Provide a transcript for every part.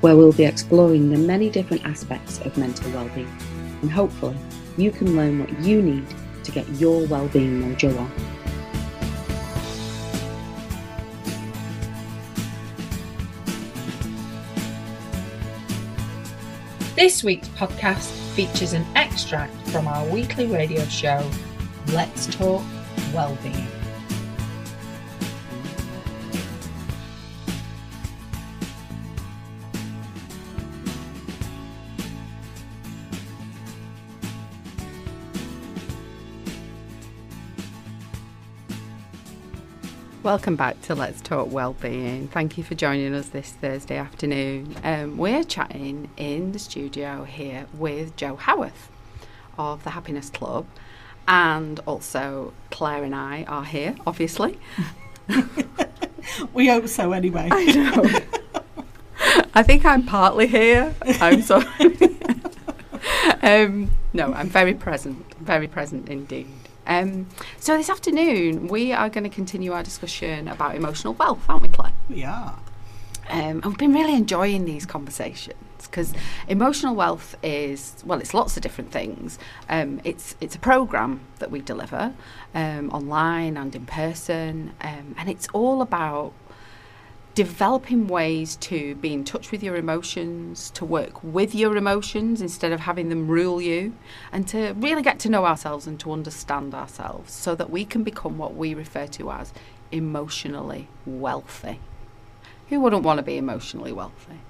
where we'll be exploring the many different aspects of mental well-being and hopefully you can learn what you need to get your well-being mojo on. This week's podcast features an extract from our weekly radio show, Let's Talk Wellbeing. Welcome back to Let's Talk Wellbeing. Thank you for joining us this Thursday afternoon. Um, we're chatting in the studio here with Jo Howarth of the Happiness Club, and also Claire and I are here, obviously. we hope so, anyway. I know. I think I'm partly here. I'm sorry. um, no, I'm very present, very present indeed. Um, so this afternoon we are going to continue our discussion about emotional wealth, aren't we, Claire? We are. Um, I've been really enjoying these conversations because emotional wealth is well, it's lots of different things. Um, it's it's a program that we deliver um, online and in person, um, and it's all about developing ways to be in touch with your emotions, to work with your emotions instead of having them rule you, and to really get to know ourselves and to understand ourselves so that we can become what we refer to as emotionally wealthy. Who wouldn't want to be emotionally wealthy?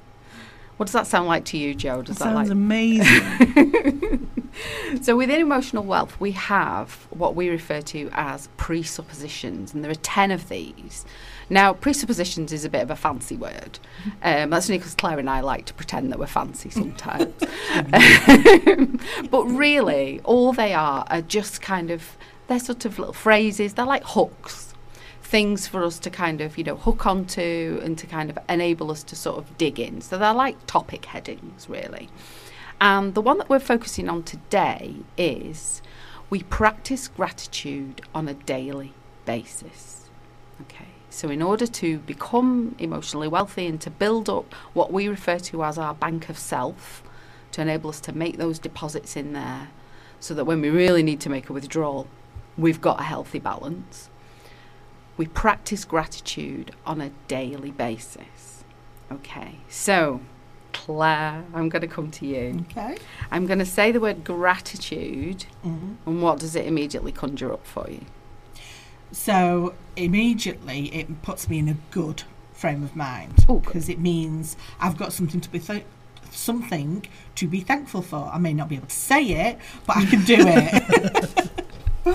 What does that sound like to you, Jo? Does that, that sounds like amazing. so within emotional wealth, we have what we refer to as presuppositions, and there are ten of these. Now, presuppositions is a bit of a fancy word. Um, that's only because Claire and I like to pretend that we're fancy sometimes. um, but really, all they are are just kind of, they're sort of little phrases, they're like hooks. Things for us to kind of, you know, hook onto and to kind of enable us to sort of dig in. So they're like topic headings, really. And the one that we're focusing on today is we practice gratitude on a daily basis. Okay. So, in order to become emotionally wealthy and to build up what we refer to as our bank of self, to enable us to make those deposits in there, so that when we really need to make a withdrawal, we've got a healthy balance, we practice gratitude on a daily basis. Okay, so Claire, I'm going to come to you. Okay. I'm going to say the word gratitude, Mm-hmm. and what does it immediately conjure up for you? So immediately it puts me in a good frame of mind because it means I've got something to be th- something to be thankful for. I may not be able to say it, but I can do it.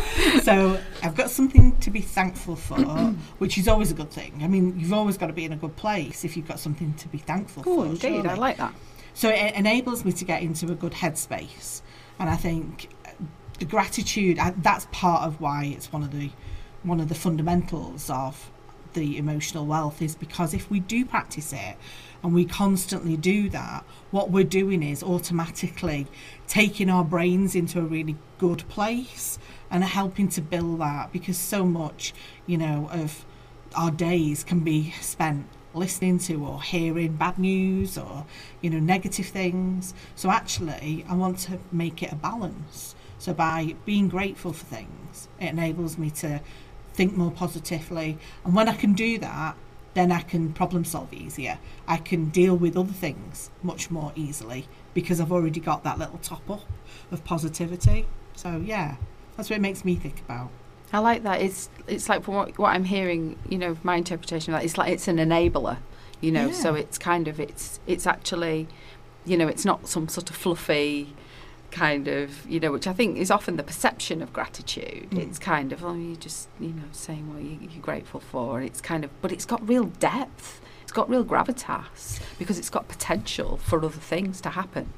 so I've got something to be thankful for, which is always a good thing. I mean, you've always got to be in a good place if you've got something to be thankful for. indeed, I like that. So it enables me to get into a good headspace, and I think the gratitude I, that's part of why it's one of the one of the fundamentals of the emotional wealth is because if we do practice it and we constantly do that, what we're doing is automatically taking our brains into a really good place and helping to build that because so much, you know, of our days can be spent listening to or hearing bad news or you know negative things. So actually i want to make it a balance. So by being grateful for things it enables me to think more positively and when i can do that then i can problem solve easier i can deal with other things much more easily because i've already got that little top up of positivity so yeah that's what it makes me think about I like that. It's it's like from what, what I'm hearing, you know, my interpretation of that, it's like it's an enabler, you know. So it's kind of it's it's actually, you know, it's not some sort of fluffy kind of, you know, which I think is often the perception of gratitude. Mm. It's kind of oh, you just you know saying what you, you're grateful for. And It's kind of, but it's got real depth. It's got real gravitas because it's got potential for other things to happen.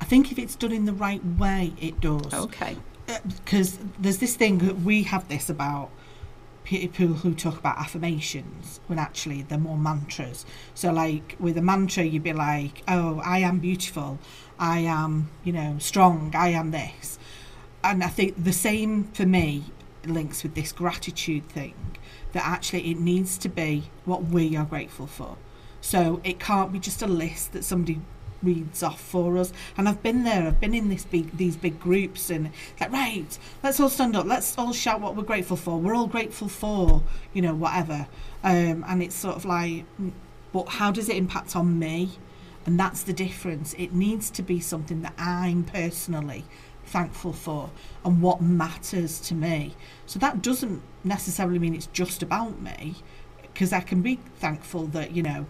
I think if it's done in the right way, it does. Okay. Because there's this thing that we have this about people who talk about affirmations when actually they're more mantras. So, like with a mantra, you'd be like, "Oh, I am beautiful. I am, you know, strong. I am this." And I think the same for me links with this gratitude thing. That actually it needs to be what we are grateful for. So it can't be just a list that somebody reads off for us. And I've been there. I've been in this big these big groups and like right, let's all stand up. Let's all shout what we're grateful for. We're all grateful for you know whatever. Um, and it's sort of like, but how does it impact on me? And that's the difference. It needs to be something that I'm personally thankful for and what matters to me. So that doesn't necessarily mean it's just about me because I can be thankful that, you know,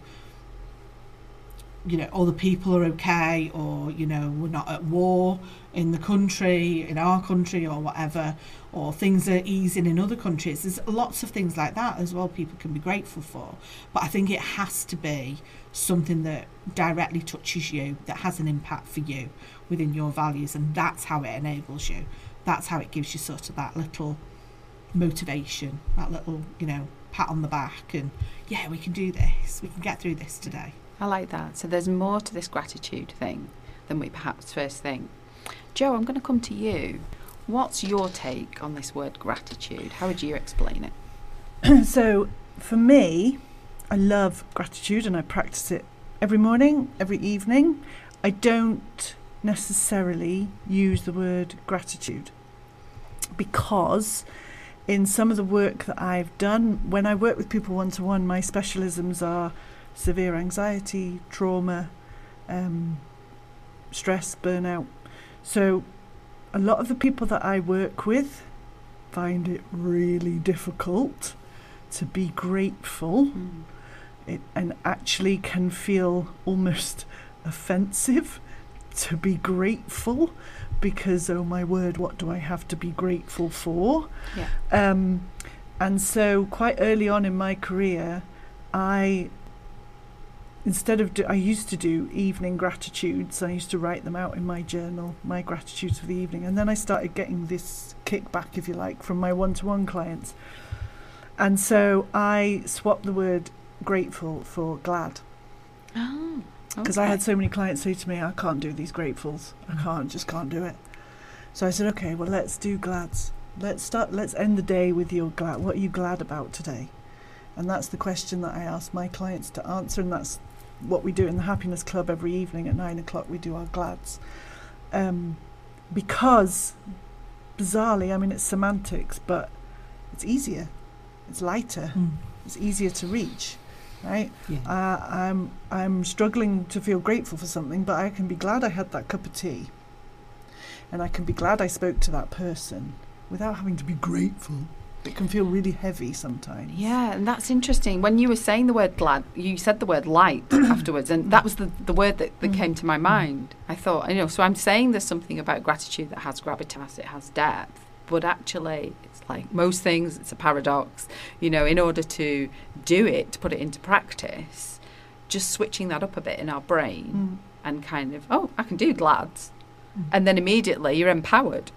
you know, all the people are okay, or you know, we're not at war in the country, in our country, or whatever, or things are easing in other countries. There's lots of things like that as well. People can be grateful for, but I think it has to be something that directly touches you, that has an impact for you within your values, and that's how it enables you. That's how it gives you sort of that little motivation, that little, you know, pat on the back, and yeah, we can do this. We can get through this today. I like that. So there's more to this gratitude thing than we perhaps first think. Jo, I'm going to come to you. What's your take on this word gratitude? How would you explain it? so, for me, I love gratitude and I practice it every morning, every evening. I don't necessarily use the word gratitude because in some of the work that I've done, when I work with people one to one, my specialisms are severe anxiety, trauma, um, stress, burnout. So, a lot of the people that I work with find it really difficult to be grateful mm. It, and actually can feel almost offensive to be grateful because oh my word what do i have to be grateful for yeah. um, and so quite early on in my career i instead of do, I used to do evening gratitudes. I used to write them out in my journal, my gratitudes for the evening, and then I started getting this kickback, if you like, from my one-to-one clients. And so I swapped the word grateful for glad. Oh. Because okay. I had so many clients say to me, I can't do these gratefuls. I can't, just can't do it. So I said, okay, well, let's do glads. Let's start, let's end the day with your glad. What are you glad about today? And that's the question that I ask my clients to answer, and that's what we do in the Happiness Club every evening at nine o'clock. We do our glads, um, because bizarrely, I mean, it's semantics, but it's easier, it's lighter, mm. it's easier to reach. Right, yeah. uh, I'm I'm struggling to feel grateful for something, but I can be glad I had that cup of tea, and I can be glad I spoke to that person without having to be grateful it can feel really heavy sometimes. Yeah, and that's interesting. When you were saying the word glad, you said the word light afterwards, and that was the, the word that, that mm. came to my mind. I thought, you know, so I'm saying there's something about gratitude that has gravitas, it has depth, but actually, like most things, it's a paradox. You know, in order to do it, to put it into practice, just switching that up a bit in our brain mm. and kind of, oh, I can do glads. Mm. And then immediately you're empowered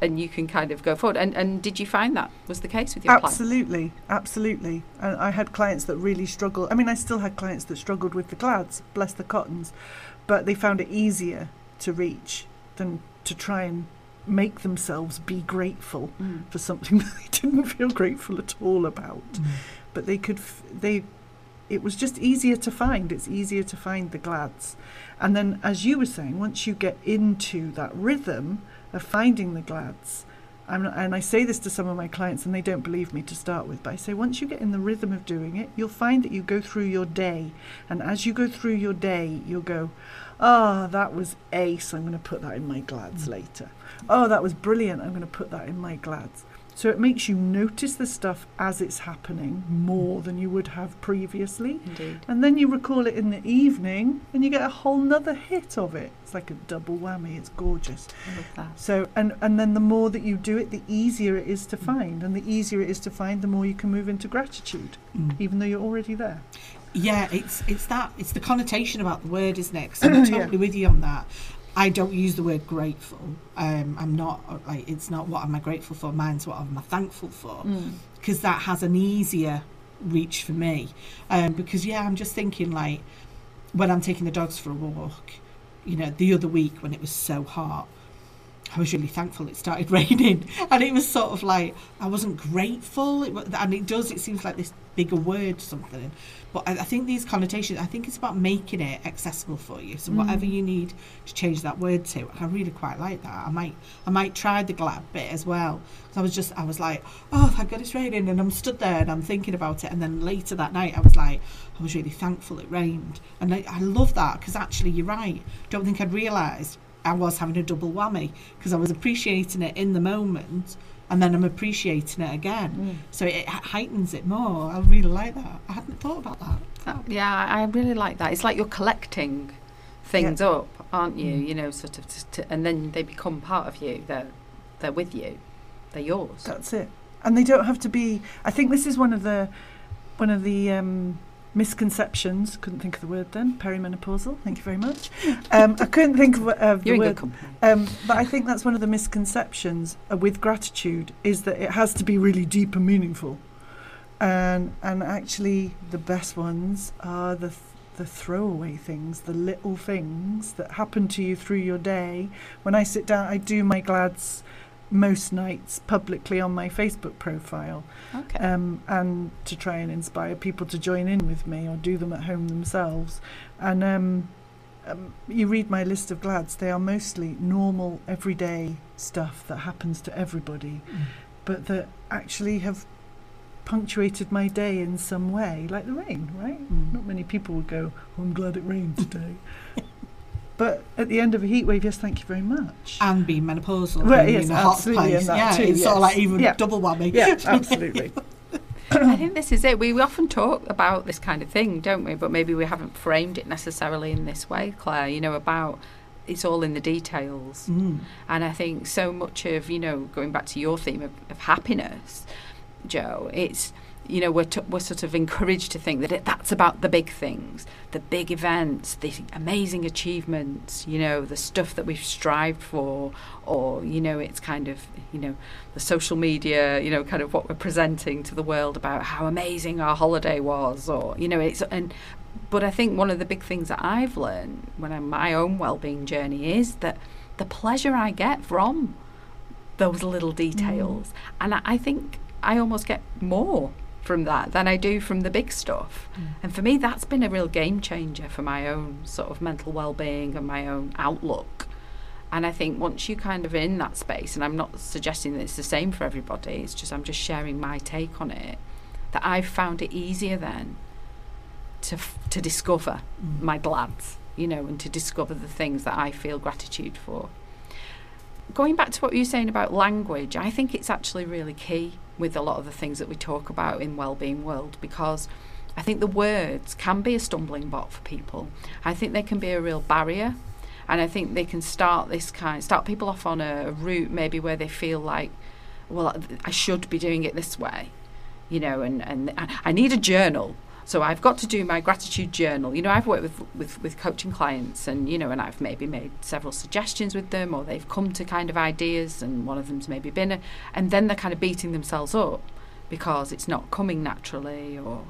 and you can kind of go forward. And and did you find that was the case with your absolutely, clients? absolutely. And I had clients that really struggled. I mean, I still had clients that struggled with the glads, bless the cottons, but they found it easier to reach than to try and make themselves be grateful mm. for something that they didn't feel grateful at all about. Mm. But they could f- they it was just easier to find. It's easier to find the glads. And then, as you were saying, once you get into that rhythm, of finding the glads. Not, and I say this to some of my clients, and they don't believe me to start with, but I say once you get in the rhythm of doing it, you'll find that you go through your day. And as you go through your day, you'll go, ah, oh, that was ace, I'm going to put that in my glads mm. later. Oh, that was brilliant, I'm going to put that in my glads. So it makes you notice the stuff as it's happening more than you would have previously. Indeed. And then you recall it in the evening and you get a whole nother hit of it. It's like a double whammy. It's gorgeous. I love that. So and, and then the more that you do it, the easier it is to find. And the easier it is to find, the more you can move into gratitude, mm. even though you're already there. Yeah, it's it's that it's the connotation about the word, isn't it? 'Cause I'm Yeah. totally with you on that. I don't use the word grateful. Um, I'm not like it's not what am I grateful for. Mine's what am I thankful for Mm. because that has an easier reach for me. Um, because yeah, I'm just thinking like when I'm taking the dogs for a walk, you know, the other week when it was so hot, I was really thankful it started raining, and it was sort of like I wasn't grateful, it, and it does. It seems like this bigger word, something. But I, I think these connotations. I think it's about making it accessible for you. So whatever mm. you need to change that word to, I really quite like that. I might, I might try the glad bit as well. 'Cause I was just, I was like, oh, thank God it's raining, and I'm stood there and I'm thinking about it, and then later that night I was like, I was really thankful it rained, and I, I love that because actually you're right. Don't think I'd realised I was having a double whammy because I was appreciating it in the moment and then I'm appreciating it again. So it, heightens it more. I really like that. I hadn't thought about that. Oh, yeah, I really like that. It's like you're collecting things up, aren't you? Mm. You know, sort of, to, to, and then they become part of you. They're they're with you. They're yours. That's it. And they don't have to be. I think this is one of the one of the um, misconceptions. Couldn't think of the word then. Perimenopausal. Thank you very much. Um, I couldn't think of, of the You're word. Um, but I think that's one of the misconceptions uh, with gratitude is that it has to be really deep and meaningful, and and actually the best ones are the th- the throwaway things, the little things that happen to you through your day. When I sit down, I do my glads most nights publicly on my Facebook profile Okay. um, and to try and inspire people to join in with me or do them at home themselves. And um, um, you read my list of glads, they are mostly normal, everyday stuff that happens to everybody, but that actually have punctuated my day in some way, like the rain, right? Mm. Not many people would go, oh, I'm glad it rained today. but at the end of a heat wave, yes, thank you very much. And being menopausal. Well, yes, in a hot absolutely, place. and that yeah, too, it's sort of like even Yeah. double whammy. yeah, absolutely. I think this is it. We, we often talk about this kind of thing, don't we? But maybe we haven't framed it necessarily in this way, Claire. You know, about it's all in the details. Mm. And I think so much of, you know, going back to your theme of, of happiness, Jo, it's, you know, we're, t- we're sort of encouraged to think that it, that's about the big things, the big events, the amazing achievements, you know, the stuff that we've strived for, or, you know, it's kind of, you know, the social media, you know, kind of what we're presenting to the world about how amazing our holiday was, or, you know, it's, and, but I think one of the big things that I've learned when I'm my own well-being journey is that the pleasure I get from those little mm. details, and I, I think I almost get more from that than I do from the big stuff. And for me, that's been a real game changer for my own sort of mental well-being and my own outlook. And I think once you kind of in that space, and I'm not suggesting that it's the same for everybody, it's just I'm just sharing my take on it, that I've found it easier then to f- to discover Mm. my glads, you know, and to discover the things that I feel gratitude for. Going back to what you were saying about language, I think it's actually really key with a lot of the things that we talk about in well-being world because I think the words can be a stumbling block for people. I think they can be a real barrier and I think they can start this kind start people off on a, route maybe where they feel like well I should be doing it this way you know and and I need a journal so I've got to do my gratitude journal you know I've worked with, with with coaching clients and you know and I've maybe made several suggestions with them or they've come to kind of ideas and one of them's maybe been a, and then they're kind of beating themselves up because it's not coming naturally or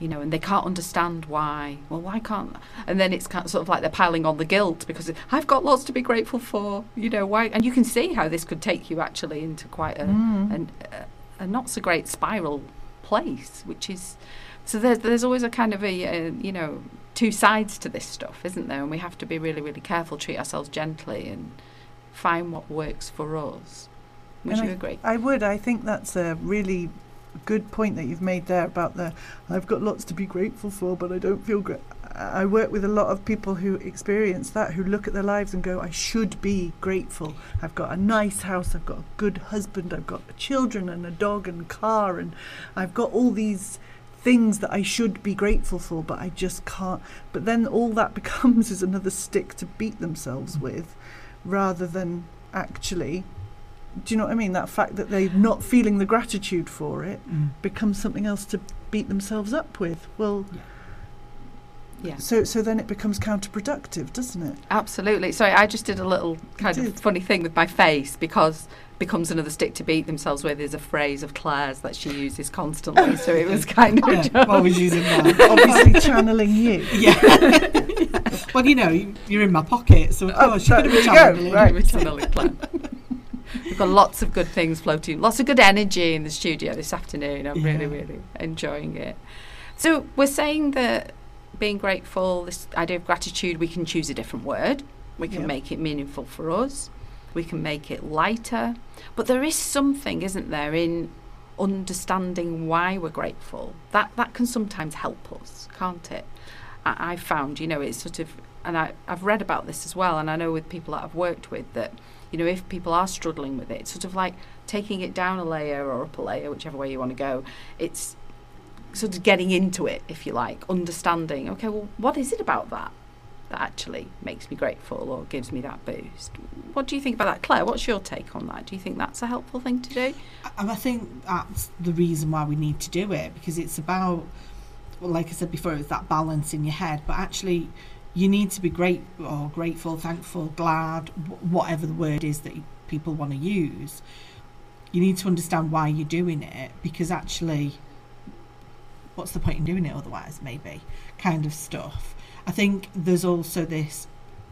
you know, and they can't understand why. Well, why can't? And then it's kind of sort of like they're piling on the guilt because I've got lots to be grateful for. You know, why? And you can see how this could take you actually into quite a Mm. an, a, a not so great spiral place, which is so there's there's always a kind of a, uh you know two sides to this stuff, isn't there? And we have to be really really careful, treat ourselves gently, and find what works for us. Would And you agree? I would. I think that's a really good point that you've made there about the I've got lots to be grateful for, but I don't feel great. I work with a lot of people who experience that, who look at their lives and go, I should be grateful. I've got a nice house, I've got a good husband, I've got children and a dog and car, and I've got all these things that I should be grateful for, but I just can't. But then all that becomes is another stick to beat themselves with rather than actually. Do you know what I mean? That fact that they're not feeling the gratitude for it Mm. becomes something else to beat themselves up with. Well, Yeah. Yeah. So so then it becomes counterproductive, doesn't it? Absolutely. Sorry, I just did a little kind of funny thing with my face because becomes another stick to beat themselves with is a phrase of Claire's that she uses constantly. so it was kind of Yeah, just- always using that. Obviously channeling you. Yeah. well, you know, you- you're in my pocket, so of Oh, course you're so going to be there go, channeling. right. We're channeling Claire. We've got lots of good things floating, lots of good energy in the studio this afternoon. I'm really, really enjoying it. So we're saying that being grateful, this idea of gratitude, we can choose a different word. We can Yeah. make it meaningful for us. We can make it lighter. But there is something, isn't there, in understanding why we're grateful. That that can sometimes help us, can't it? I, I found, you know, it's sort of, and I, I've read about this as well, and I know with people that I've worked with that, you know, if people are struggling with it, it's sort of like taking it down a layer or up a layer, whichever way you want to go. It's sort of getting into it, if you like, understanding, okay, well, what is it about that that actually makes me grateful or gives me that boost? What do you think about that, Claire? What's your take on that? Do you think that's a helpful thing to do? And um, I think that's the reason why we need to do it because it's about, well, like I said before, it's that balance in your head. But actually, you need to be great or grateful, thankful, glad, whatever the word is that people want to use. You need to understand why you're doing it because actually, what's the point in doing it otherwise? Maybe kind of stuff. I think there's also this.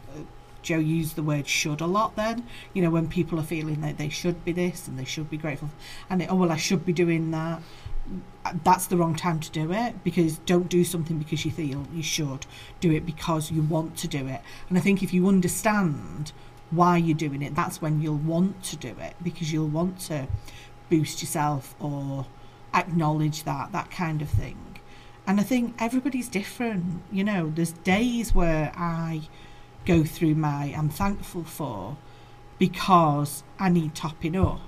uh, Jo used the word should a lot then. You know, when people are feeling that they should be this and they should be grateful, and they, oh, well, I should be doing that. That's the wrong time to do it because don't do something because you feel you should. Do it because you want to do it. And I think if you understand why you're doing it, that's when you'll want to do it because you'll want to boost yourself or acknowledge that, that kind of thing. And I think everybody's different. You know, there's days where I go through my I'm thankful for because I need topping up.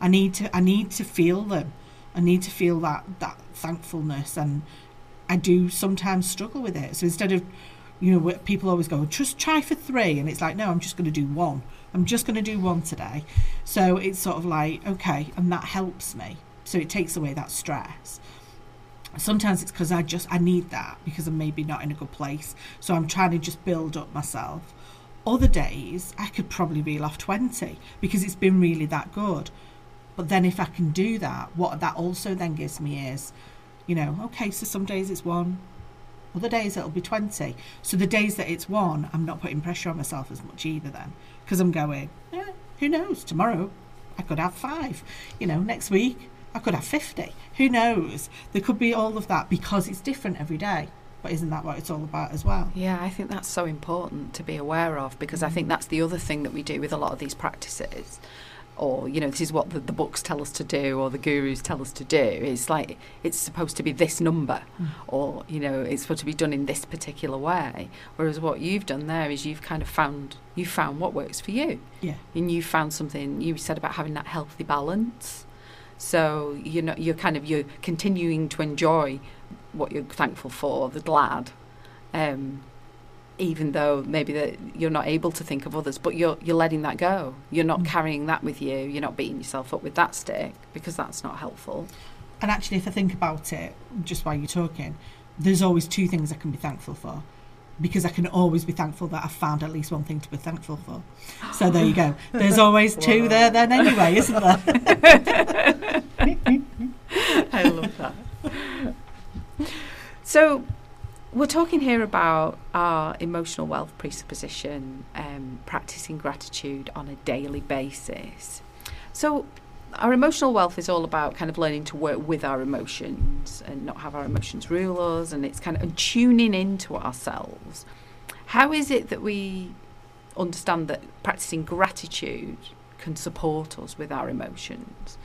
I need to I need to feel them. I need to feel that that thankfulness and I do sometimes struggle with it. So instead of you know people always go just try for 3 and it's like no I'm just going to do one. I'm just going to do one today. So it's sort of like okay and that helps me. So it takes away that stress sometimes it's because I just I need that because I'm maybe not in a good place. So I'm trying to just build up myself. Other days I could probably reel off twenty because it's been really that good. But then if I can do that, what that also then gives me is, you know, okay, so some days it's one, other days it'll be twenty. So the days that it's one, I'm not putting pressure on myself as much either then because I'm going, yeah, who knows? Tomorrow I could have five. You know, next week I could have 50. Who knows? There could be all of that because it's different every day. But isn't that what it's all about as well? Yeah, I think that's so important to be aware of because I mm. think that's the other thing that we do with a lot of these practices. Or, you know, this is what the, the books tell us to do or the gurus tell us to do. It's like it's supposed to be this number mm. or, you know, it's supposed to be done in this particular way. Whereas what you've done there is you've kind of found you found what works for you. Yeah. And you found something you said about having that healthy balance. So you know you're kind of you're continuing to enjoy what you're thankful for, the glad, um, even though maybe that you're not able to think of others, but you're you're letting that go. You're not Mm. carrying that with you. You're not beating yourself up with that stick because that's not helpful. And actually, if I think about it, just while you're talking, there's always two things I can be thankful for. Because I can always be thankful that I've found at least one thing to be thankful for. So there you go. There's always two there then anyway, isn't there? I love that. So, we're talking here about our emotional wealth presupposition, um, practicing gratitude on a daily basis. So, our emotional wealth is all about kind of learning to work with our emotions and not have our emotions rule us, and it's kind of and tuning into ourselves. How is it that we understand that practicing gratitude can support us with our emotions?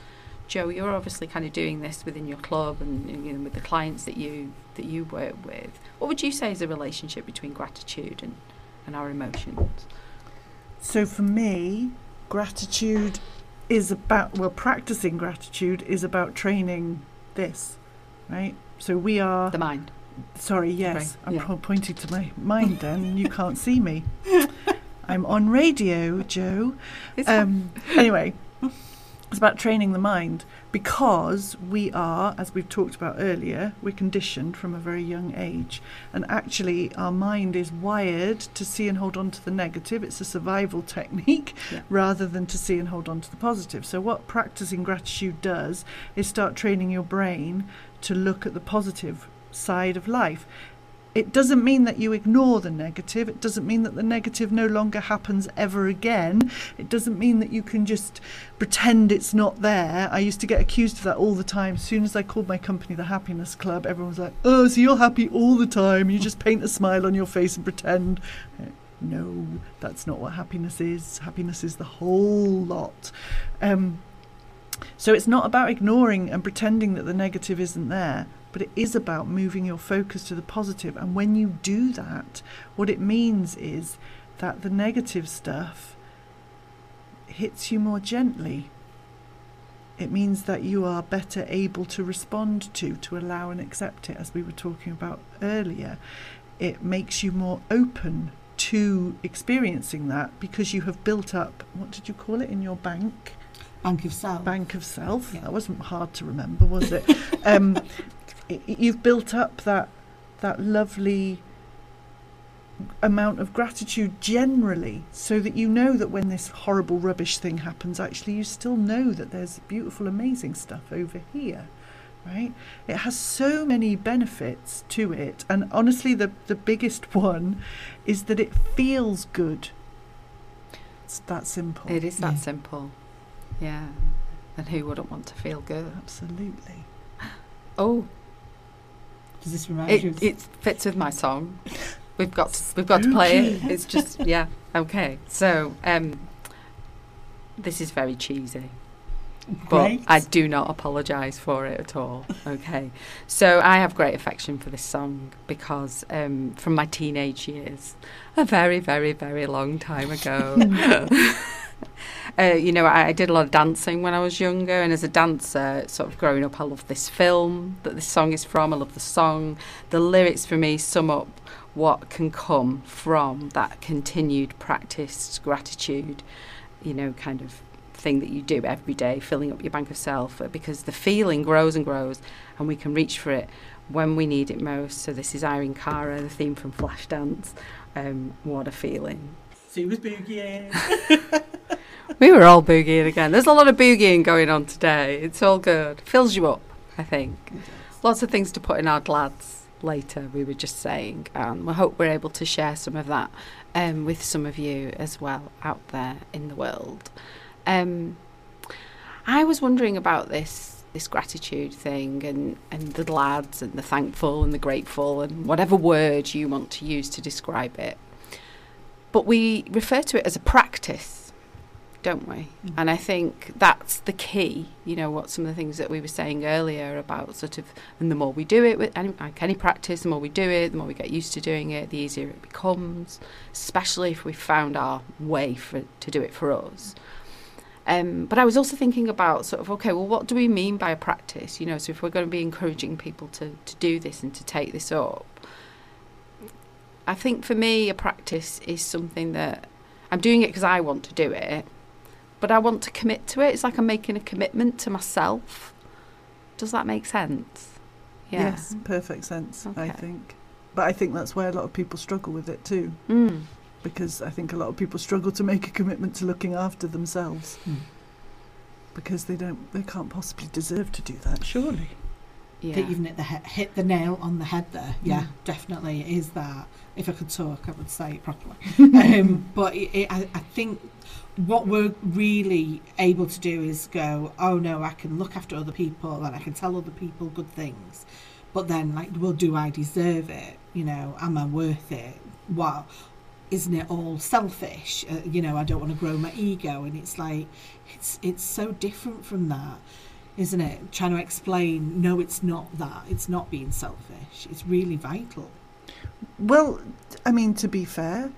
Jo, you're obviously kind of doing this within your club and you know, with the clients that you that you work with. What would you say is the relationship between gratitude and, and our emotions? So for me, gratitude is about well, practicing gratitude is about training this, right? So we are The mind. sorry, yes, I'm yeah. pointing to my mind then, you can't see me. I'm on radio, Jo. Um, anyway, It's about training the mind because we are, as we've talked about earlier, we're conditioned from a very young age. And actually, our mind is wired to see and hold on to the negative. It's a survival technique Yeah. rather than to see and hold on to the positive. So, what practicing gratitude does is start training your brain to look at the positive side of life. It doesn't mean that you ignore the negative. It doesn't mean that the negative no longer happens ever again. It doesn't mean that you can just pretend it's not there. I used to get accused of that all the time. As soon as I called my company the Happiness Club, everyone was like, oh, so you're happy all the time. You just paint a smile on your face and pretend. No, that's not what happiness is. Happiness is the whole lot. Um, so it's not about ignoring and pretending that the negative isn't there, but it is about moving your focus to the positive. And when you do that, what it means is that the negative stuff hits you more gently. It means that you are better able to respond to, to allow and accept it, as we were talking about earlier. It makes you more open to experiencing that because you have built up, what did you call it in your bank? Bank of Self. Bank of Self. Yeah. That wasn't hard to remember, was it? um, you've built up that that lovely amount of gratitude generally, so that you know that when this horrible rubbish thing happens, actually you still know that there's beautiful, amazing stuff over here. Right? It has so many benefits to it, and honestly, the the biggest one is that it feels good. It's that simple. It is that Yeah. simple. Yeah. And who wouldn't want to feel good? Absolutely. Oh, Does this remind it, of- it fits with my song. We've got to, we've got to play it. It's just yeah. Okay. So um, this is very cheesy. but Great. I do not apologise for it at all. Okay, so I have great affection for this song because um, from my teenage years, a very, very, very long time ago. Uh, you know, I, I did a lot of dancing when I was younger, and as a dancer, sort of growing up, I love this film that this song is from. I love the song. The lyrics for me sum up what can come from that continued practiced gratitude, you know, kind of thing that you do every day, filling up your bank of self, because the feeling grows and grows, and we can reach for it when we need it most. So this is Irene Cara, the theme from Flashdance. Um, what a feeling! Sue was boogieing. We were all boogieing again. There's a lot of boogieing going on today. It's all good. Fills you up, I think. Lots of things to put in our glads later, we were just saying. And we hope we're able to share some of that um, with some of you as well out there in the world. Um, I was wondering about this this gratitude thing and, and the glads and the thankful and the grateful and whatever word you want to use to describe it. But we refer to it as a practice, don't we? Mm. And I think that's the key. You know, what some of the things that we were saying earlier about sort of, and the more we do it with any, like any practice, the more we do it, the more we get used to doing it, the easier it becomes, especially if we've found our way for, to do it for us. Um, but I was also thinking about sort of, okay, well, what do we mean by a practice? You know, so if we're going to be encouraging people to, to do this and to take this up, I think for me, a practice is something that I'm doing it because I want to do it, but I want to commit to it. It's like I'm making a commitment to myself. Does that make sense? Yeah. Yes, perfect sense, I think. But I think that's where a lot of people struggle with it too, Mm. because I think a lot of people struggle to make a commitment to looking after themselves Mm. because they don't, they can't possibly deserve to do that. Surely. Yeah. think you've hit the, he- hit the nail on the head there. Yeah, Mm. definitely. It is that. If I could talk, I would say it properly. um, but it, it, I, I think what we're really able to do is go, oh no, I can look after other people and I can tell other people good things. But then, like, well, do I deserve it? You know, am I worth it? Wow. Isn't it all selfish? Uh, you know, I don't want to grow my ego. And it's like, it's, it's so different from that isn't it? Trying to explain, no, it's not that. It's not being selfish. It's really vital. Well, I mean, to be fair,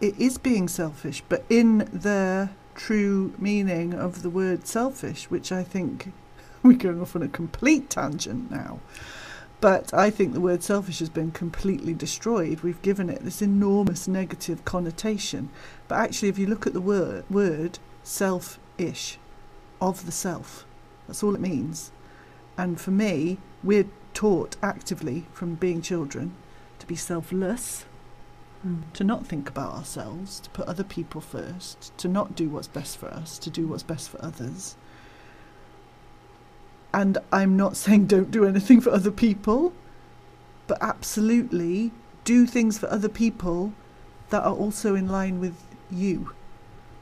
it is being selfish, but in the true meaning of the word selfish, which I think we're going off on a complete tangent now. But I think the word selfish has been completely destroyed. We've given it this enormous negative connotation. But actually, if you look at the word, word selfish, of the self. That's all it means. And for me, we're taught actively from being children to be selfless, Mm. to not think about ourselves, to put other people first, to not do what's best for us, to do what's best for others. And I'm not saying don't do anything for other people, but absolutely do things for other people that are also in line with you,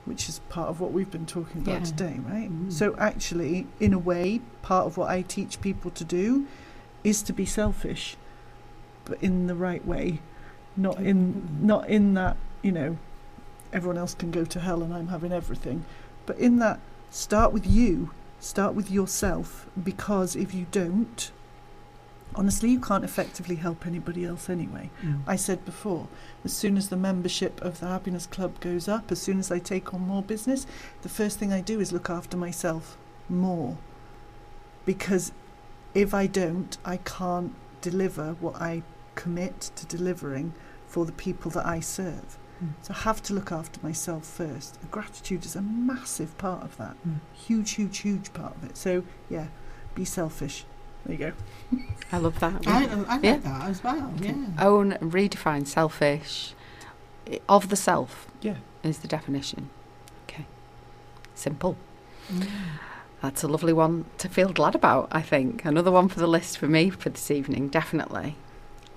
which is part of what we've been talking about Yeah. today, right? Mm. So, actually, in a way, part of what I teach people to do is to be selfish, but in the right way, not in Mm. not in that you know everyone else can go to hell and I'm having everything, but in that start with you, start with yourself, because if you don't, honestly, you can't effectively help anybody else anyway. Mm. I said before, as soon as the membership of the Happiness Club goes up, as soon as I take on more business, the first thing I do is look after myself more. Because if I don't, I can't deliver what I commit to delivering for the people that I serve. Mm. So I have to look after myself first. Gratitude is a massive part of that. Mm. Huge, huge, huge part of it. So, yeah, be selfish. There you go. I love that. I, I like Yeah. that as well. Yeah. Own and redefine selfish of the self Yeah. is the definition. Okay. Simple. Mm. That's a lovely one to feel glad about, I think. Another one for the list for me for this evening, definitely.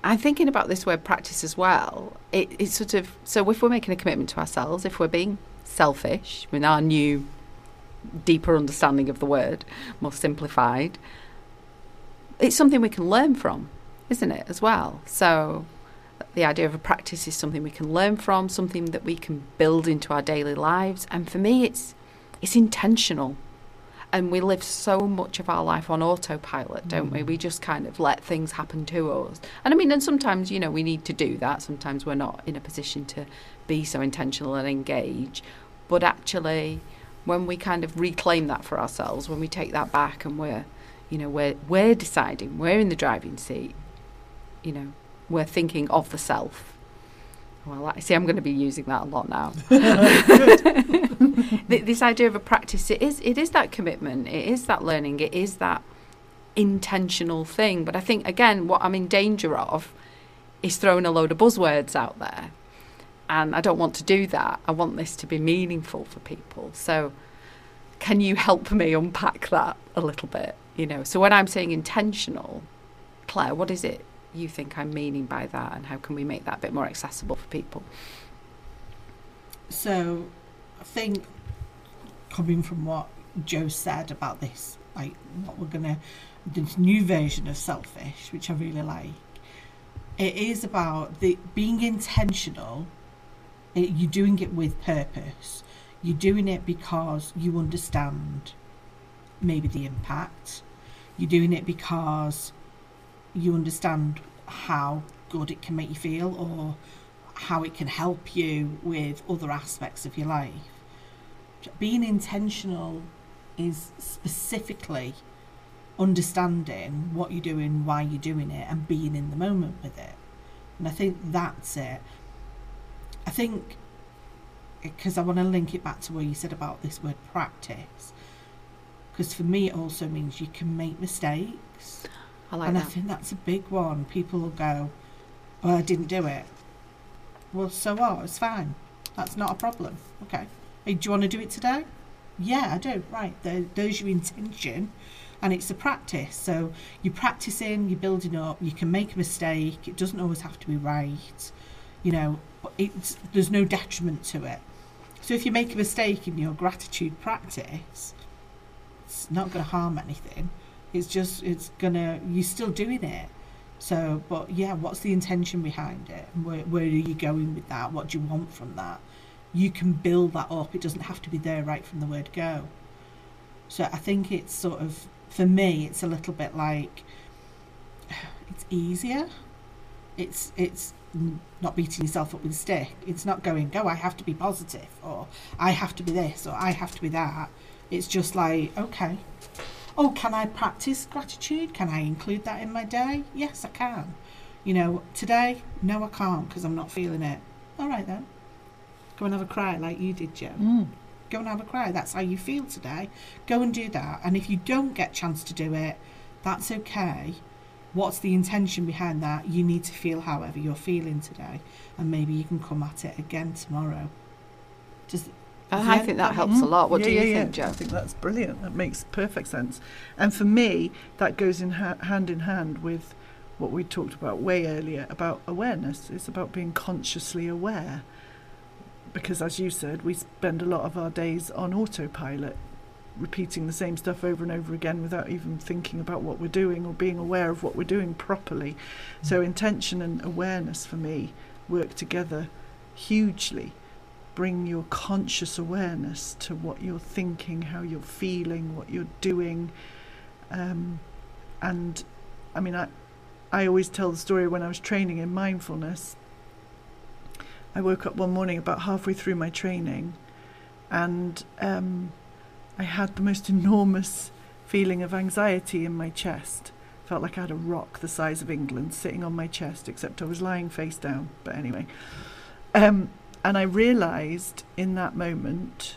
I'm thinking about this word practice as well. It, it's sort of, so if we're making a commitment to ourselves, if we're being selfish with our new, deeper understanding of the word, more simplified, it's something we can learn from, isn't it, as well? So the idea of a practice is something we can learn from, something that we can build into our daily lives. And for me, it's it's intentional. And we live so much of our life on autopilot, don't we? Mm. We just kind of let things happen to us. And I mean, and sometimes, you know, we need to do that. Sometimes we're not in a position to be so intentional and engage. But actually, when we kind of reclaim that for ourselves, when we take that back and we're, you know, we're, we're deciding, we're in the driving seat, you know, we're thinking of the self. Well, I see, I'm going to be using that a lot now. Th- this idea of a practice, it is, it is that commitment, it is that learning, it is that intentional thing. But I think, again, what I'm in danger of is throwing a load of buzzwords out there. And I don't want to do that. I want this to be meaningful for people. So, can you help me unpack that a little bit? You know, so when I'm saying intentional, Claire, what is it you think I'm meaning by that, and how can we make that a bit more accessible for people? So, I think coming from what Joe said about this, like what we're gonna, this new version of selfish, which I really like, it is about the being intentional. It, you're doing it with purpose. You're doing it because you understand maybe the impact. You're doing it because you understand how good it can make you feel or how it can help you with other aspects of your life. Being intentional is specifically understanding what you're doing, why you're doing it, and being in the moment with it. And I think that's it. I think because I want to link it back to what you said about this word practice. Because for me, it also means you can make mistakes. I like and I think that's a big one. People will go, "Well, I didn't do it." Well, so what? It's fine. That's not a problem. Okay. Hey, do you want to do it today? Yeah, I do. Right. There, there's your intention, and it's a practice. So you're practicing, you're building up. You can make a mistake. It doesn't always have to be right. You know, but it's there's no detriment to it. So if you make a mistake in your gratitude practice, it's not going to harm anything. It's just it's gonna you're still doing it. So, but yeah, what's the intention behind it? Where where are you going with that? What do you want from that? You can build that up. It doesn't have to be there right from the word go. So I think it's sort of for me, it's a little bit like it's easier. It's it's not beating yourself up with a stick. It's not going, go, I have to be positive, or I have to be this, or I have to be that. It's just like, okay, oh, can I practice gratitude? Can I include that in my day? Yes, I can. You know, today, no, I can't because I'm not feeling it. All right then. Go and have a cry like you did, Jo. Mm. Go and have a cry. That's how you feel today. Go and do that. And if you don't get a chance to do it, that's okay. What's the intention behind that? You need to feel however you're feeling today, and maybe you can come at it again tomorrow. I think that helps a mm-hmm. lot. What Yeah, do you yeah, think, yeah. Jo? I think that's brilliant. That makes perfect sense. And for me, that goes in ha- hand in hand with what we talked about way earlier about awareness. It's about being consciously aware. Because, as you said, we spend a lot of our days on autopilot, repeating the same stuff over and over again without even thinking about what we're doing or being aware of what we're doing properly. Mm. So, intention and awareness for me work together hugely bring your conscious awareness to what you're thinking, how you're feeling, what you're doing. Um, and I mean, I, I always tell the story when I was training in mindfulness. I woke up one morning about halfway through my training and um, I had the most enormous feeling of anxiety in my chest. Felt like I had a rock the size of England sitting on my chest, except I was lying face down. But anyway. Um, and I realised in that moment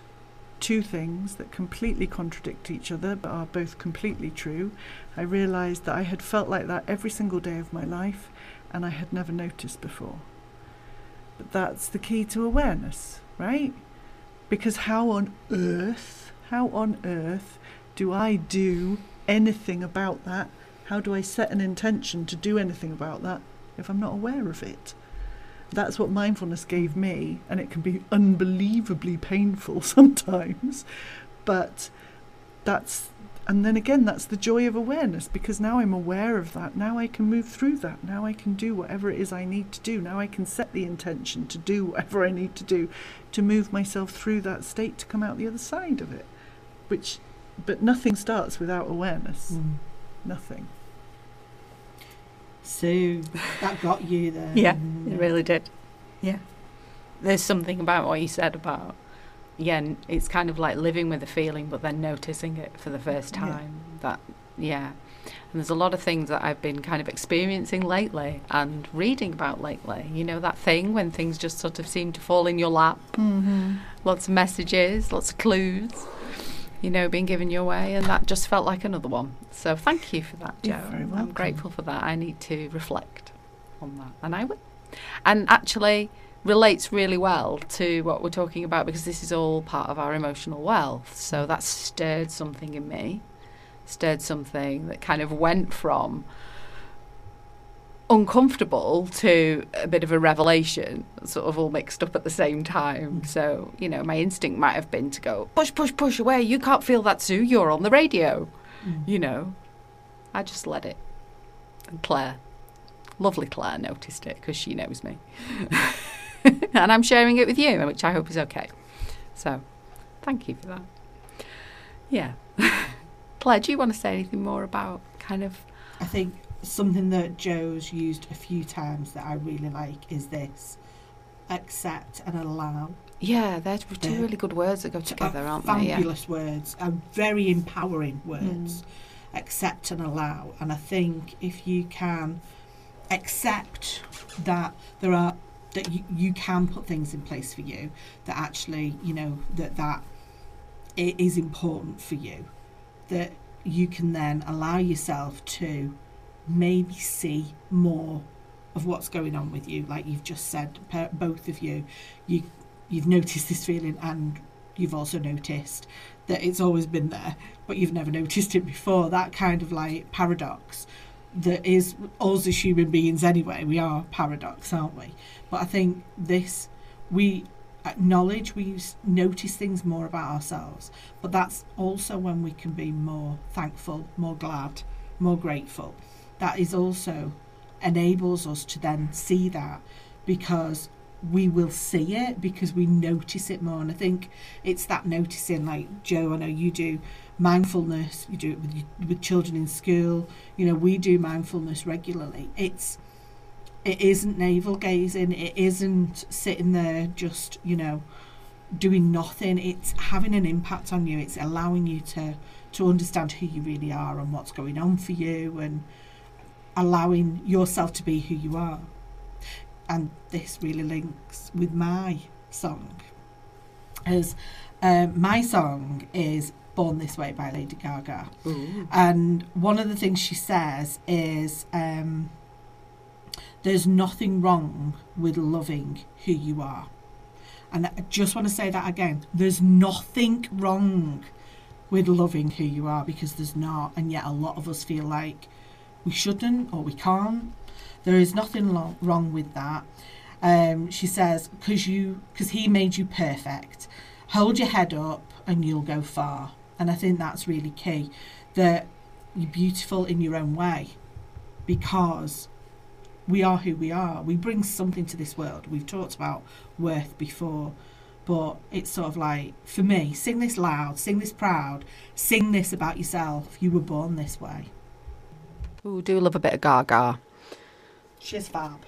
two things that completely contradict each other but are both completely true. I realised that I had felt like that every single day of my life and I had never noticed before. But that's the key to awareness, right? Because how on earth, how on earth do I do anything about that? How do I set an intention to do anything about that if I'm not aware of it? That's what mindfulness gave me, and it can be unbelievably painful sometimes. But that's, and then again, that's the joy of awareness because now I'm aware of that. Now I can move through that. Now I can do whatever it is I need to do. Now I can set the intention to do whatever I need to do to move myself through that state to come out the other side of it. Which, but nothing starts without awareness. Mm. Nothing. So that got you there. Yeah. It really did. Yeah. There's something about what you said about, yeah, n- it's kind of like living with the feeling, but then noticing it for the first Yeah. time. That, yeah. And there's a lot of things that I've been kind of experiencing lately and reading about lately. You know, that thing when things just sort of seem to fall in your lap. Mm-hmm. Lots of messages, lots of clues, you know, being given your way. And that just felt like another one. So thank you for that, Jo. I'm grateful for that. I need to reflect on that. And I will. And actually relates really well to what we're talking about because this is all part of our emotional wealth. So that stirred something in me, stirred something that kind of went from uncomfortable to a bit of a revelation, sort of all mixed up at the same time. So, you know, my instinct might have been to go, push, push, push away. You can't feel that, Sue. You're on the radio. Mm. You know, I just let it. And Claire, lovely Claire, noticed it because she knows me. and I'm sharing it with you, which I hope is okay. So, thank you for that. Yeah. Claire, do you want to say anything more about kind of. I think something that Jo's used a few times that I really like is this accept and allow. Yeah, they're two really good words that go together, Are aren't they? Yeah. Fabulous words and very empowering words. Mm. Accept and allow. And I think if you can accept that there are that you, you can put things in place for you that actually you know that that it is important for you that you can then allow yourself to maybe see more of what's going on with you like you've just said both of you. You you've noticed this feeling and you've also noticed that it's always been there but you've never noticed it before. That kind of like paradox that is us as human beings anyway. We are paradox aren't we? But i think this we acknowledge we notice things more about ourselves but that's also when we can be more thankful more glad more grateful that is also enables us to then see that because we will see it because we notice it more. And i think it's that noticing like jo i know you do mindfulness you do it with, with children in school you know we do mindfulness regularly. It's it isn't navel gazing it isn't sitting there just you know doing nothing. It's having an impact on you. It's allowing you to to understand who you really are and what's going on for you and allowing yourself to be who you are and this really links with my song as Um, my song is Born This Way by Lady Gaga. And one of the things she says is um, there's nothing wrong with loving who you are. And I just want to say that again. There's nothing wrong with loving who you are because there's not. And yet a lot of us feel like we shouldn't or we can't. There is nothing lo- wrong with that. Um, she says, because you, because he made you perfect. Hold your head up and you'll go far. And I think that's really key. That you're beautiful in your own way because we are who we are. We bring something to this world. We've talked about worth before, but it's sort of like, for me, sing this loud, sing this proud, sing this about yourself. You were born this way. Ooh, do love a bit of Gaga. She's fab.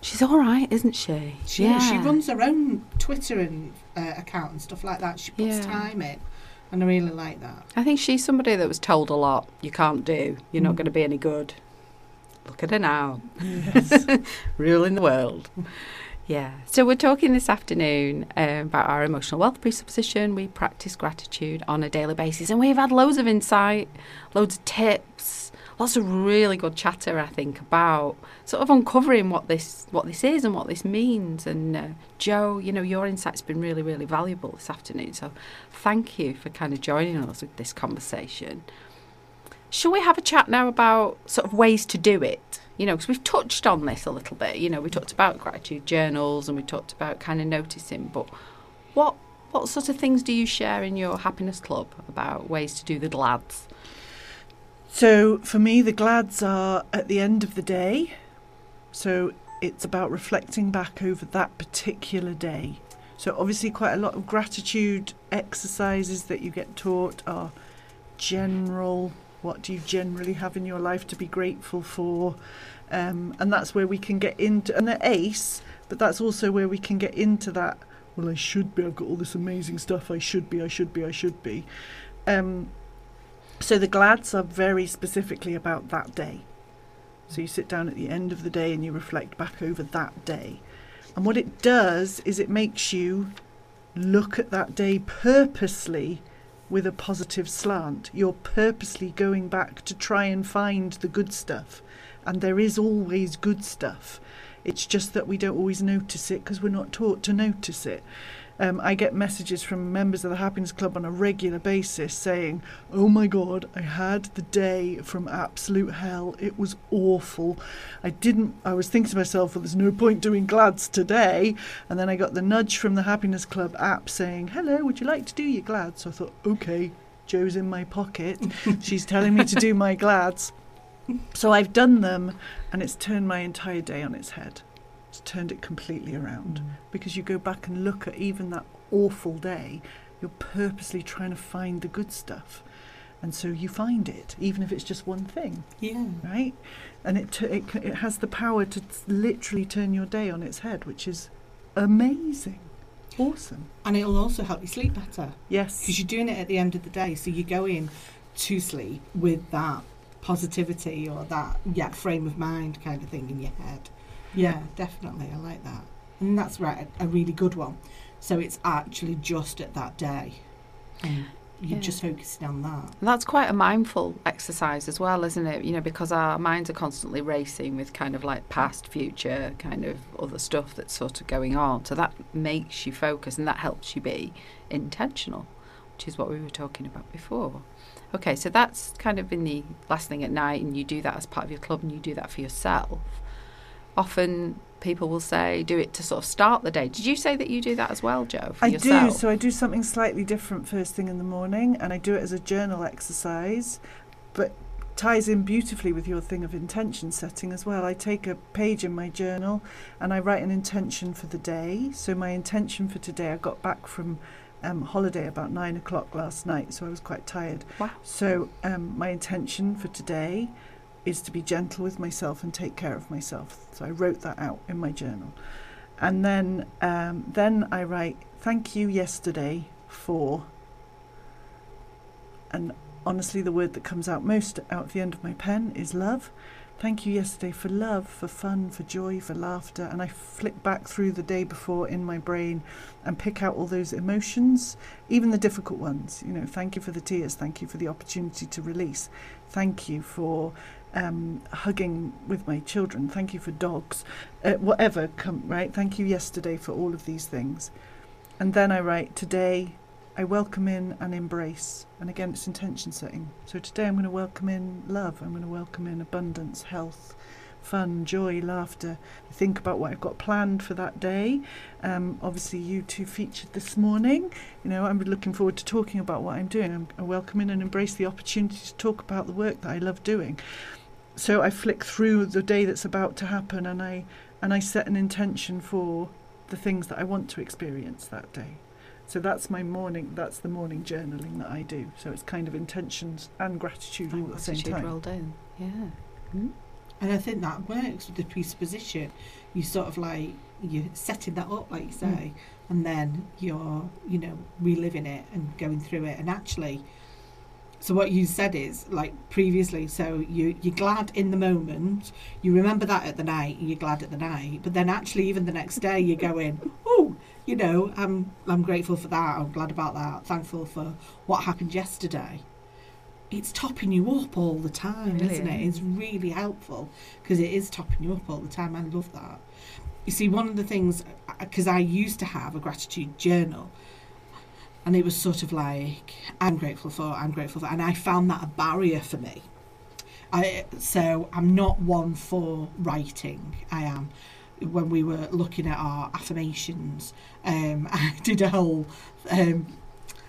She's all right, isn't she? She, she runs her own Twitter and uh, account and stuff like that. She puts Yeah. time in, and I really like that. I think she's somebody that was told a lot. You can't do. You're not Mm. going to be any good. Look at her now, Yes. ruling the world. Yeah. So we're talking this afternoon um, about our emotional wealth presupposition. We practice gratitude on a daily basis, and we've had loads of insight, loads of tips, lots of really good chatter. I think about sort of uncovering what this what this is and what this means. And uh, Jo, you know, your insight's been really really valuable this afternoon. So thank you for kind of joining us with this conversation. Shall we have a chat now about sort of ways to do it? You know, because we've touched on this a little bit. You know, we talked about gratitude journals and we talked about kind of noticing. But what what sort of things do you share in your happiness club about ways to do the glads? So for me, the glads are at the end of the day. So it's about reflecting back over that particular day. So obviously, quite a lot of gratitude exercises that you get taught are general. What do you generally have in your life to be grateful for? Um, and that's where we can get into, they're ace, but that's also where we can get into that. Well, I should be. I've got all this amazing stuff. I should be. I should be. I should be. Um, so the glads are very specifically about that day. So you sit down at the end of the day and you reflect back over that day. And what it does is it makes you look at that day purposely with a positive slant. You're purposely going back to try and find the good stuff. And there is always good stuff. It's just that we don't always notice it because we're not taught to notice it. Um, I get messages from members of the Happiness Club on a regular basis saying, Oh my God, I had the day from absolute hell. It was awful. I didn't, I was thinking to myself, well, there's no point doing glads today. And then I got the nudge from the Happiness Club app saying, Hello, would you like to do your glads? So I thought, Okay, Jo's in my pocket. She's telling me to do my glads. So I've done them and it's turned my entire day on its head. It's turned it completely around because you go back and look at even that awful day, you're purposely trying to find the good stuff. And so you find it, even if it's just one thing, Yeah. right? And it, t- it, it has the power to t- literally turn your day on its head, which is amazing. Awesome. And it'll also help you sleep better Yes. because you're doing it at the end of the day. So you go in to sleep with that positivity or that yeah frame of mind kind of thing in your head. Yeah, definitely. I like that. And that's right, a, a really good one. So it's actually just at that day. And you're Yeah. just focusing on that. And that's quite a mindful exercise as well, isn't it? You know, because our minds are constantly racing with kind of like past, future, kind of other stuff that's sort of going on. So that makes you focus and that helps you be intentional, which is what we were talking about before. Okay, so that's kind of in the last thing at night, and you do that as part of your club and you do that for yourself. Often people will say, do it to sort of start the day. Did you say that you do that as well, Jo? For I yourself? do. So I do something slightly different first thing in the morning, and I do it as a journal exercise, but ties in beautifully with your thing of intention setting as well. I take a page in my journal and I write an intention for the day. So my intention for today, I got back from um, holiday about nine o'clock last night, so I was quite tired. Wow. So um, my intention for today is to be gentle with myself and take care of myself. So I wrote that out in my journal, and then um, then I write thank you yesterday for. And honestly, the word that comes out most out the end of my pen is love. Thank you yesterday for love, for fun, for joy, for laughter. And I flick back through the day before in my brain and pick out all those emotions, even the difficult ones. You know, thank you for the tears. Thank you for the opportunity to release. Thank you for um, hugging with my children. Thank you for dogs. Uh, whatever, come, right? Thank you yesterday for all of these things. And then I write, today I welcome in and embrace. And again, it's intention setting. So today I'm going to welcome in love. I'm going to welcome in abundance, health, fun, joy, laughter. I think about what I've got planned for that day. Um, obviously, you two featured this morning. You know, I'm looking forward to talking about what I'm doing. I'm, I welcome in and embrace the opportunity to talk about the work that I love doing. So I flick through the day that's about to happen, and I and I set an intention for the things that I want to experience that day. So that's my morning. That's the morning journaling that I do. So it's kind of intentions and gratitude all at the same Gratitude time. rolled in. Yeah. Mm. And I think that works with the presupposition. You sort of like you're setting that up, like you say, and then you're, you know, reliving it and going through it. And actually, so what you said is like previously. So you you're glad in the moment. You remember that at the night. and You're glad at the night. But then actually, even the next day, you're going, oh, you know, I'm I'm grateful for that. I'm glad about that. Thankful for what happened yesterday. It's topping you up all the time, isn't it? It's really helpful because it is topping you up all the time. I love that. You see, one of the things uh, because I used to have a gratitude journal, and it was sort of like I'm grateful for, I'm grateful for, and I found that a barrier for me. I so I'm not one for writing. I am. When we were looking at our affirmations, um, I did a whole. Um,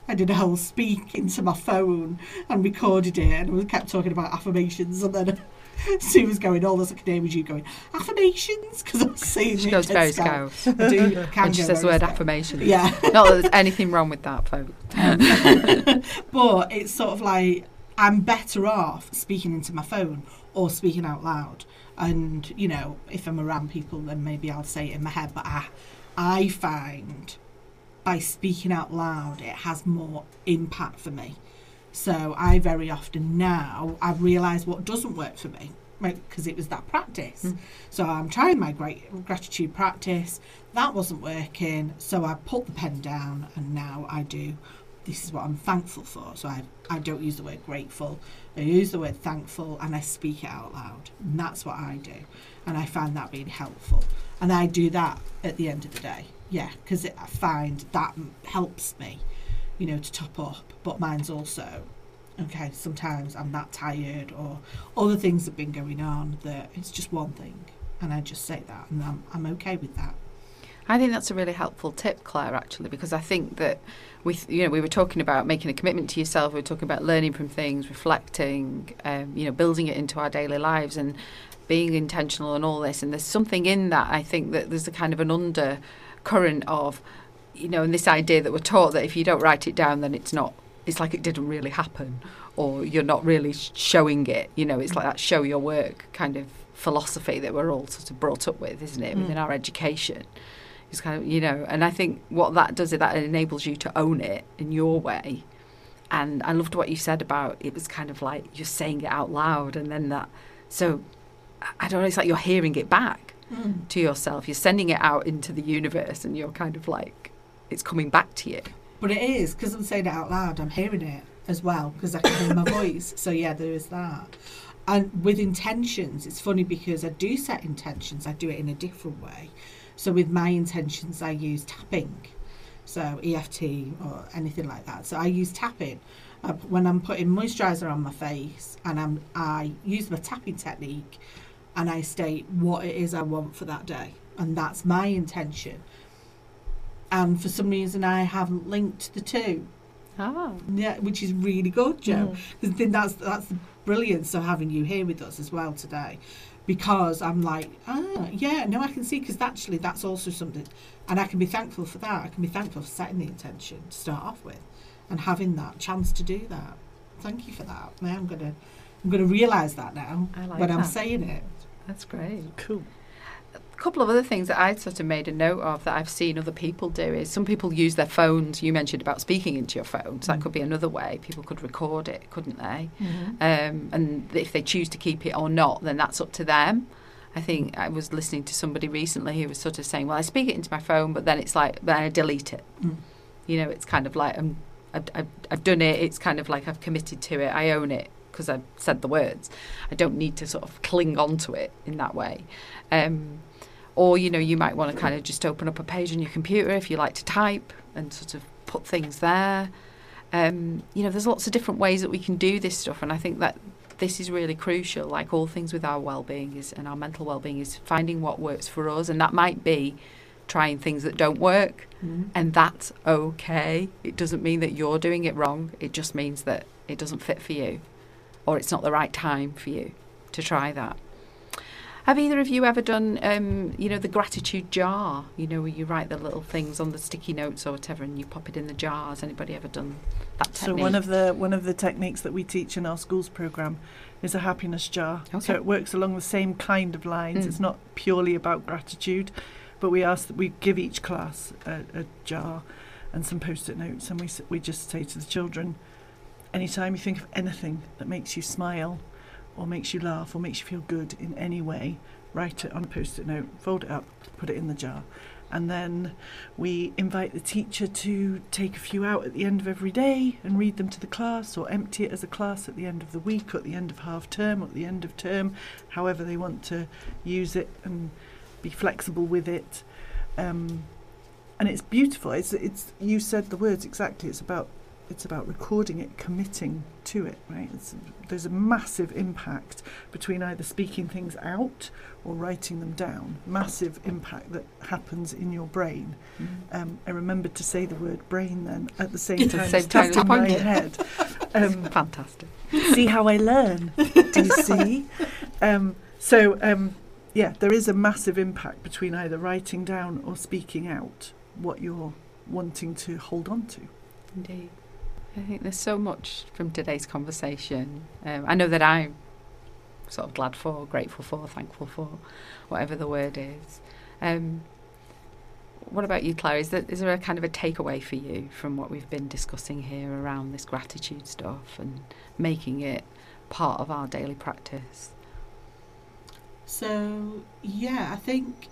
I did a whole speak into my phone and recorded it, and we kept talking about affirmations, and then Sue was going, oh, all the second day was you going affirmations because I'm saying She goes at very Scout. scout I do when she says the word affirmation. Yeah. Not that there's anything wrong with that, folks. but it's sort of like I'm better off speaking into my phone or speaking out loud. And you know, if I'm around people, then maybe I'll say it in my head. But I, I find by speaking out loud, it has more impact for me. So I very often now I realise what doesn't work for me. Because it was that practice. Mm. So I'm trying my great gratitude practice. That wasn't working, so I put the pen down, and now I do. This is what I'm thankful for. So I I don't use the word grateful. I use the word thankful, and I speak it out loud. And that's what I do, and I find that being helpful. And I do that at the end of the day. Yeah, because I find that helps me you know, to top up. But mine's also, okay, sometimes I'm that tired or other things have been going on that it's just one thing. And I just say that and I'm, I'm okay with that. I think that's a really helpful tip, Claire, actually, because I think that we, you know, we were talking about making a commitment to yourself. We were talking about learning from things, reflecting, um, you know, building it into our daily lives, and being intentional and all this. And there's something in that. I think that there's a kind of an undercurrent of, you know, and this idea that we're taught that if you don't write it down, then it's not. It's like it didn't really happen, or you're not really showing it. You know, it's like that show your work kind of philosophy that we're all sort of brought up with, isn't it, Mm. within our education? It's kind of, you know, and I think what that does is that it enables you to own it in your way. And I loved what you said about it was kind of like you're saying it out loud, and then that. So I- I don't know. It's like you're hearing it back to yourself. You're sending it out into the universe, and you're kind of like it's coming back to you. But it is, because I'm saying it out loud, I'm hearing it as well, because I can hear my voice. So yeah, there is that. And with intentions, it's funny because I do set intentions, I do it in a different way. So with my intentions, I use tapping. So EFT or anything like that. So I use tapping. Uh, when I'm putting moisturizer on my face and I'm, I use my tapping technique and I state what it is I want for that day. And that's my intention. And for some reason, I haven't linked the two. Ah, Yeah, which is really good, Jo. Because then that's that's the brilliance of having you here with us as well today. Because I'm like, ah, yeah, no, I can see. Because actually, that's also something, and I can be thankful for that. I can be thankful for setting the intention to start off with, and having that chance to do that. Thank you for that. Now I'm gonna, I'm gonna realise that now I like when I'm saying it. that's great. Cool. A couple of other things that I sort of made a note of that I've seen other people do is some people use their phones. You mentioned about speaking into your phone, so that could be another way. People could record it, couldn't they? Um, and if they choose to keep it or not, then that's up to them. I think I was listening to somebody recently who was sort of saying, "Well, I speak it into my phone, but then it's like then I delete it." Mm. You know, it's kind of like um, I've, I've, I've done it. It's kind of like I've committed to it. I own it because I've said the words. I don't need to sort of cling on to it in that way. Um, or, you know, you might want to kind of just open up a page on your computer if you like to type and sort of put things there. Um, you know, there's lots of different ways that we can do this stuff, and I think that this is really crucial. Like all things with our well-being is and our mental well-being is finding what works for us, and that might be trying things that don't work, and that's okay. It doesn't mean that you're doing it wrong. It just means that it doesn't fit for you, or it's not the right time for you to try that. Have either of you ever done, um, you know, the gratitude jar? You know, where you write the little things on the sticky notes or whatever, and you pop it in the jar. Has anybody ever done that So one of the one of the techniques that we teach in our schools program is a happiness jar. So it works along the same kind of lines. Mm. It's not purely about gratitude, but we ask that we give each class a, a jar and some post-it notes, and we we just say to the children, anytime you think of anything that makes you smile, or makes you laugh, or makes you feel good in any way, write it on a post-it note, fold it up, put it in the jar. And then we invite the teacher to take a few out at the end of every day and read them to the class, or empty it as a class at the end of the week, or at the end of half term, or at the end of term, however they want to use it and be flexible with it. Um, and it's beautiful. It's it's you said the words exactly. It's about it's about recording it, committing to it. Right. It's, there's a massive impact between either speaking things out or writing them down. Massive impact that happens in your brain. Um, I remembered to say the word brain then at the same At the time same as time as tapping my pointing. head. Um, Fantastic. see how I learn. Do you see? Um, so, um, yeah, there is a massive impact between either writing down or speaking out what you're wanting to hold on to. Indeed. I think there's so much from today's conversation. Um, I know that I'm sort of glad for, grateful for, thankful for, whatever the word is. Um, what about you, Claire? Is there, is there a kind of a takeaway for you from what we've been discussing here around this gratitude stuff and making it part of our daily practice? So yeah, I think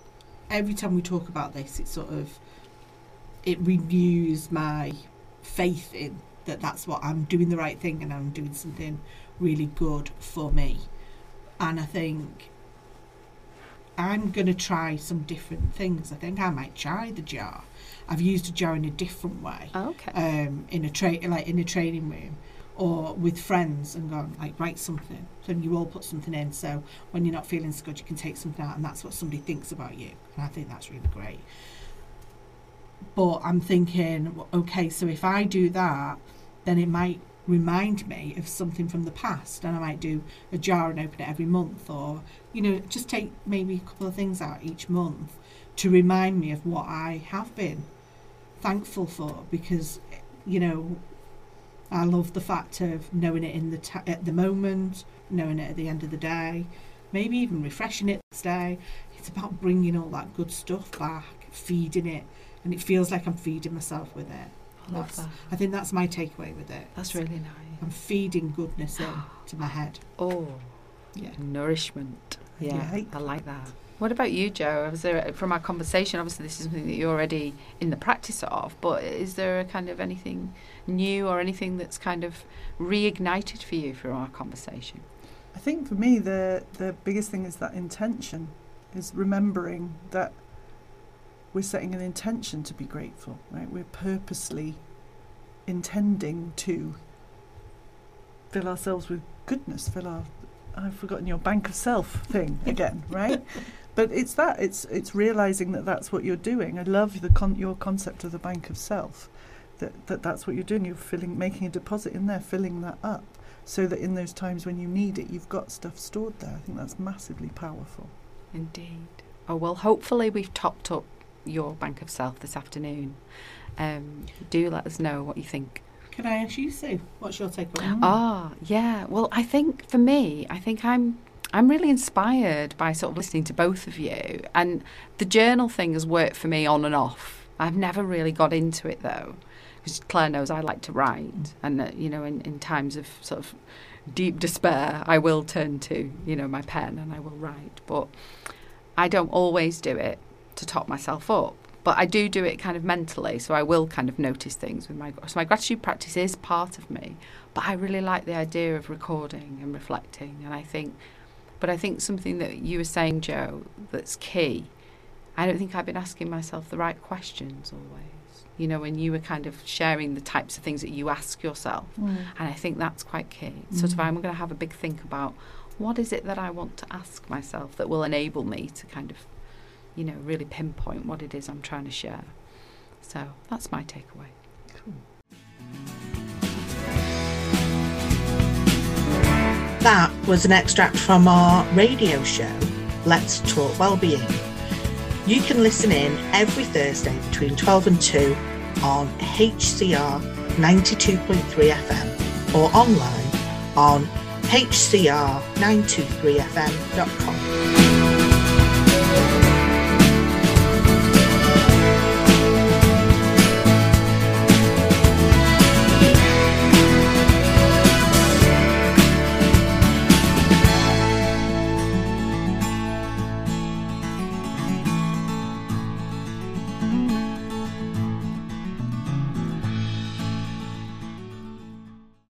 every time we talk about this, it sort of it renews my faith in that that's what I'm doing the right thing and I'm doing something really good for me. And I think I'm going to try some different things. I think I might try the jar. I've used a jar in a different way Okay. um, in a tra- like in a training room or with friends and gone like write something. So you all put something in. So when you're not feeling so good, you can take something out, and that's what somebody thinks about you. And I think that's really great. But I'm thinking, okay, so if I do that, then it might remind me of something from the past, and I might do a jar and open it every month, or you know, just take maybe a couple of things out each month to remind me of what I have been thankful for because you know I love the fact of knowing it in the ta- at the moment, knowing it at the end of the day, maybe even refreshing it next day. It's about bringing all that good stuff back, feeding it, and it feels like I'm feeding myself with it. I love That's- that. I think that's my takeaway with it. That's really nice. I'm feeding goodness in to my head. Oh, Yeah. nourishment. Yeah, Like I like that. What about you, Jo? Was there from our conversation? Obviously, this is something that you're already in the practice of, but is there a kind of anything new or anything that's kind of reignited for you from our conversation? I think for me, the, the biggest thing is that intention, is remembering that we're setting an intention to be grateful, right? We're purposely intending to fill ourselves with goodness, fill our I've forgotten your bank of self thing again, right? But it's that it's it's realizing that that's what you're doing. I love the con- your concept of the bank of self. That, that that's what you're doing. You're filling, making a deposit in there, filling that up, so that in those times when you need it, you've got stuff stored there. I think that's massively powerful. Indeed. Oh well, hopefully we've topped up your bank of self this afternoon. Um, do let us know what you think. Can I ask you, Sue? What's your takeaway? Mm. Ah, yeah. Well, I think for me, I think I'm I'm really inspired by sort of listening to both of you. And the journal thing has worked for me on and off. I've never really got into it though, because Claire knows I like to write, and uh, you know, in, in times of sort of deep despair, I will turn to you know my pen and I will write. But I don't always do it to top myself up. But I do do it kind of mentally, so I will kind of notice things with my so my gratitude practice is part of me. But I really like the idea of recording and reflecting, and I think, but I think something that you were saying, Jo, that's key. I don't think I've been asking myself the right questions always. You know, when you were kind of sharing the types of things that you ask yourself, Mm. and I think that's quite key. Sort of, I'm going to have a big think about what is it that I want to ask myself that will enable me to kind of, you know, really pinpoint what it is I'm trying to share. So that's my takeaway. Cool. That was an extract from our radio show, Let's Talk Wellbeing. You can listen in every Thursday between 12 and 2 on HCR 92.3 FM or online on hcr923fm.com.